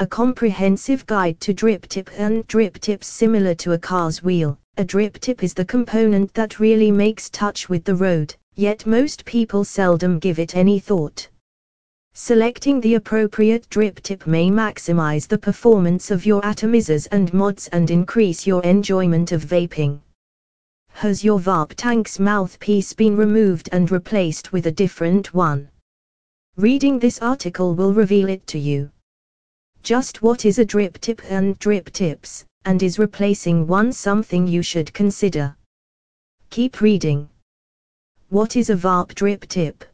a comprehensive guide to drip tip and drip tips similar to a car's wheel. A drip tip is the component that really makes touch with the road, yet most people seldom give it any thought. Selecting the appropriate drip tip may maximize the performance of your atomizers and mods and increase your enjoyment of vaping. Has your vape tank's mouthpiece been removed and replaced with a different one? Reading this article will reveal it to you. Just what is a drip tip and drip tips, and is replacing one something you should consider? Keep reading. What is a vape drip tip?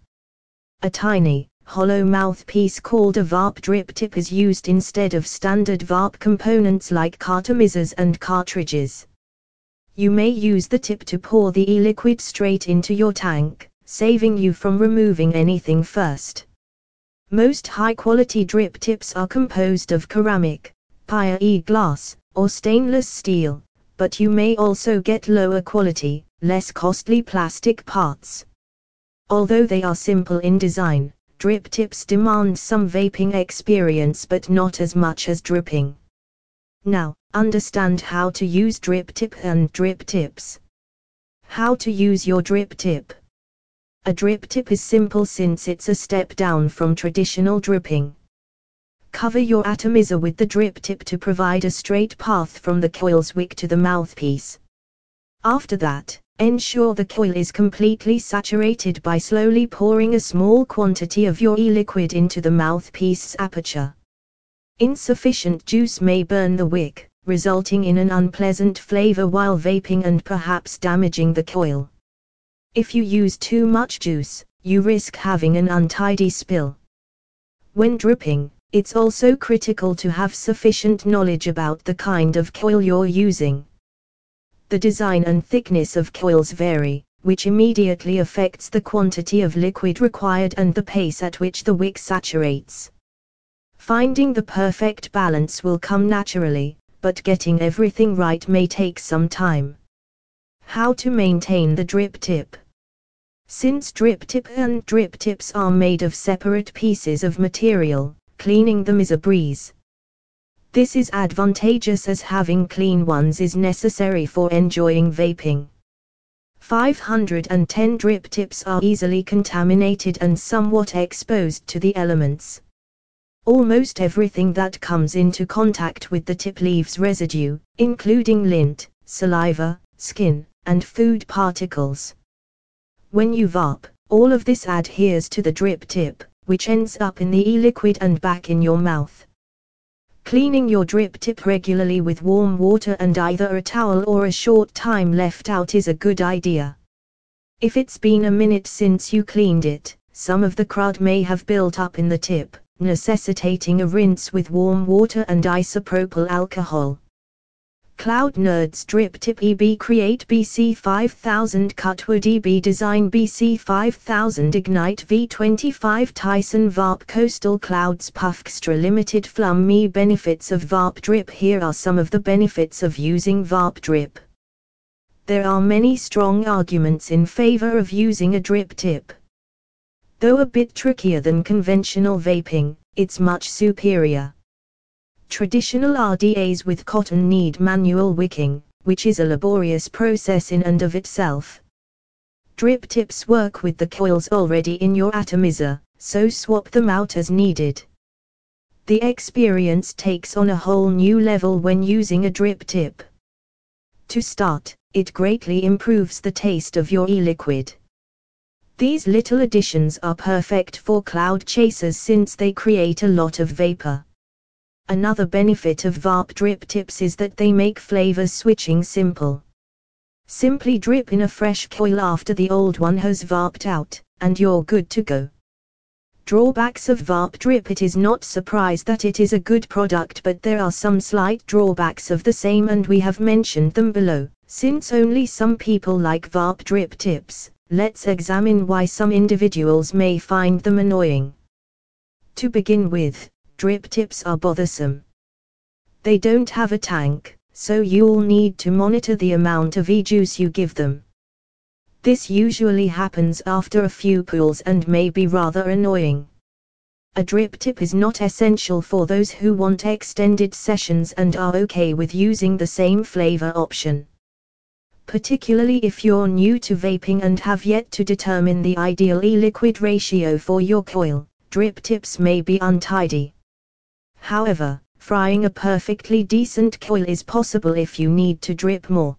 A tiny, hollow mouthpiece called a vape drip tip is used instead of standard vape components like cartomizers and cartridges. You may use the tip to pour the e-liquid straight into your tank, saving you from removing anything first. Most high-quality drip tips are composed of ceramic, Pyrex glass, or stainless steel, but you may also get lower quality, less costly plastic parts. Although they are simple in design, drip tips demand some vaping experience but not as much as dripping. Now, understand how to use drip tip and drip tips. How to use your drip tip. A drip tip is simple since it's a step down from traditional dripping. Cover your atomizer with the drip tip to provide a straight path from the coil's wick to the mouthpiece. After that, ensure the coil is completely saturated by slowly pouring a small quantity of your e-liquid into the mouthpiece's aperture. Insufficient juice may burn the wick, resulting in an unpleasant flavor while vaping and perhaps damaging the coil. If you use too much juice, you risk having an untidy spill. When dripping, it's also critical to have sufficient knowledge about the kind of coil you're using. The design and thickness of coils vary, which immediately affects the quantity of liquid required and the pace at which the wick saturates. Finding the perfect balance will come naturally, but getting everything right may take some time. How to maintain the drip tip? Since drip tip and drip tips are made of separate pieces of material, cleaning them is a breeze. This is advantageous as having clean ones is necessary for enjoying vaping. 510 drip tips are easily contaminated and somewhat exposed to the elements. Almost everything that comes into contact with the tip leaves residue, including lint, saliva, skin, and food particles. When you vape, all of this adheres to the drip tip, which ends up in the e-liquid and back in your mouth. Cleaning your drip tip regularly with warm water and either a towel or a short time left out is a good idea. If it's been a minute since you cleaned it, some of the crud may have built up in the tip, necessitating a rinse with warm water and isopropyl alcohol. Cloud Nerds Drip Tip EB Create BC 5000 Cutwood EB Design BC 5000 Ignite V25 Tyson Vape Coastal Clouds Puffextra Limited Flum Me Benefits of Vape Drip Here are some of the benefits of using Vape Drip. There are many strong arguments in favor of using a drip tip. Though a bit trickier than conventional vaping, it's much superior. Traditional RDAs with cotton need manual wicking, which is a laborious process in and of itself. Drip tips work with the coils already in your atomizer, so swap them out as needed. The experience takes on a whole new level when using a drip tip. To start, it greatly improves the taste of your e-liquid. These little additions are perfect for cloud chasers since they create a lot of vapor. Another benefit of vape drip tips is that they make flavor switching simple. Simply drip in a fresh coil after the old one has vaped out, and you're good to go. Drawbacks of vape drip It is not surprised that it is a good product but there are some slight drawbacks of the same and we have mentioned them below. Since only some people like vape drip tips, let's examine why some individuals may find them annoying. To begin with, drip tips are bothersome. They don't have a tank, so you'll need to monitor the amount of e-juice you give them. This usually happens after a few pulls and may be rather annoying. a drip tip is not essential for those who want extended sessions and are okay with using the same flavor option. Particularly if you're new to vaping and have yet to determine the ideal e-liquid ratio for your coil, drip tips may be untidy. However, frying a perfectly decent coil is possible if you need to drip more.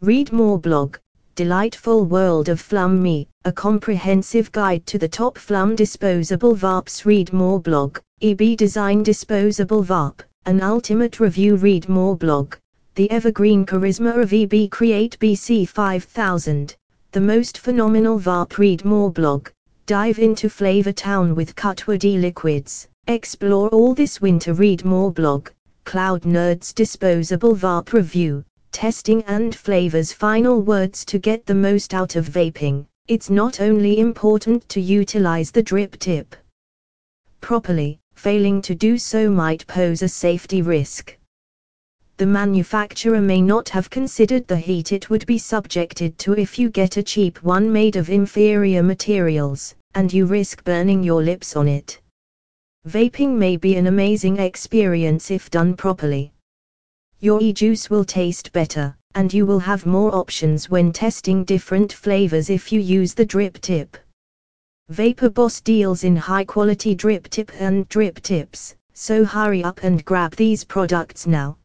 Read more blog, Delightful World of Flum Me, a comprehensive guide to the top Flum disposable vapes Read more blog, EB Design Disposable Vape, an ultimate review Read more blog, The Evergreen Charisma of EB Create BC 5000, the most phenomenal vape Read more blog, dive into Flavor Town with Cutwood e-liquids. Explore all this winter read more blog, Cloud Nerds Disposable Vape Review, Testing and Flavors Final words to get the most out of vaping. It's not only important to utilize the drip tip properly, failing to do so might pose a safety risk. The manufacturer may not have considered the heat it would be subjected to if you get a cheap one made of inferior materials, and you risk burning your lips on it. Vaping may be an amazing experience if done properly. Your e-juice will taste better, and you will have more options when testing different flavors if you use the drip tip. Vapor Boss deals in high quality drip tip and drip tips, so hurry up and grab these products now.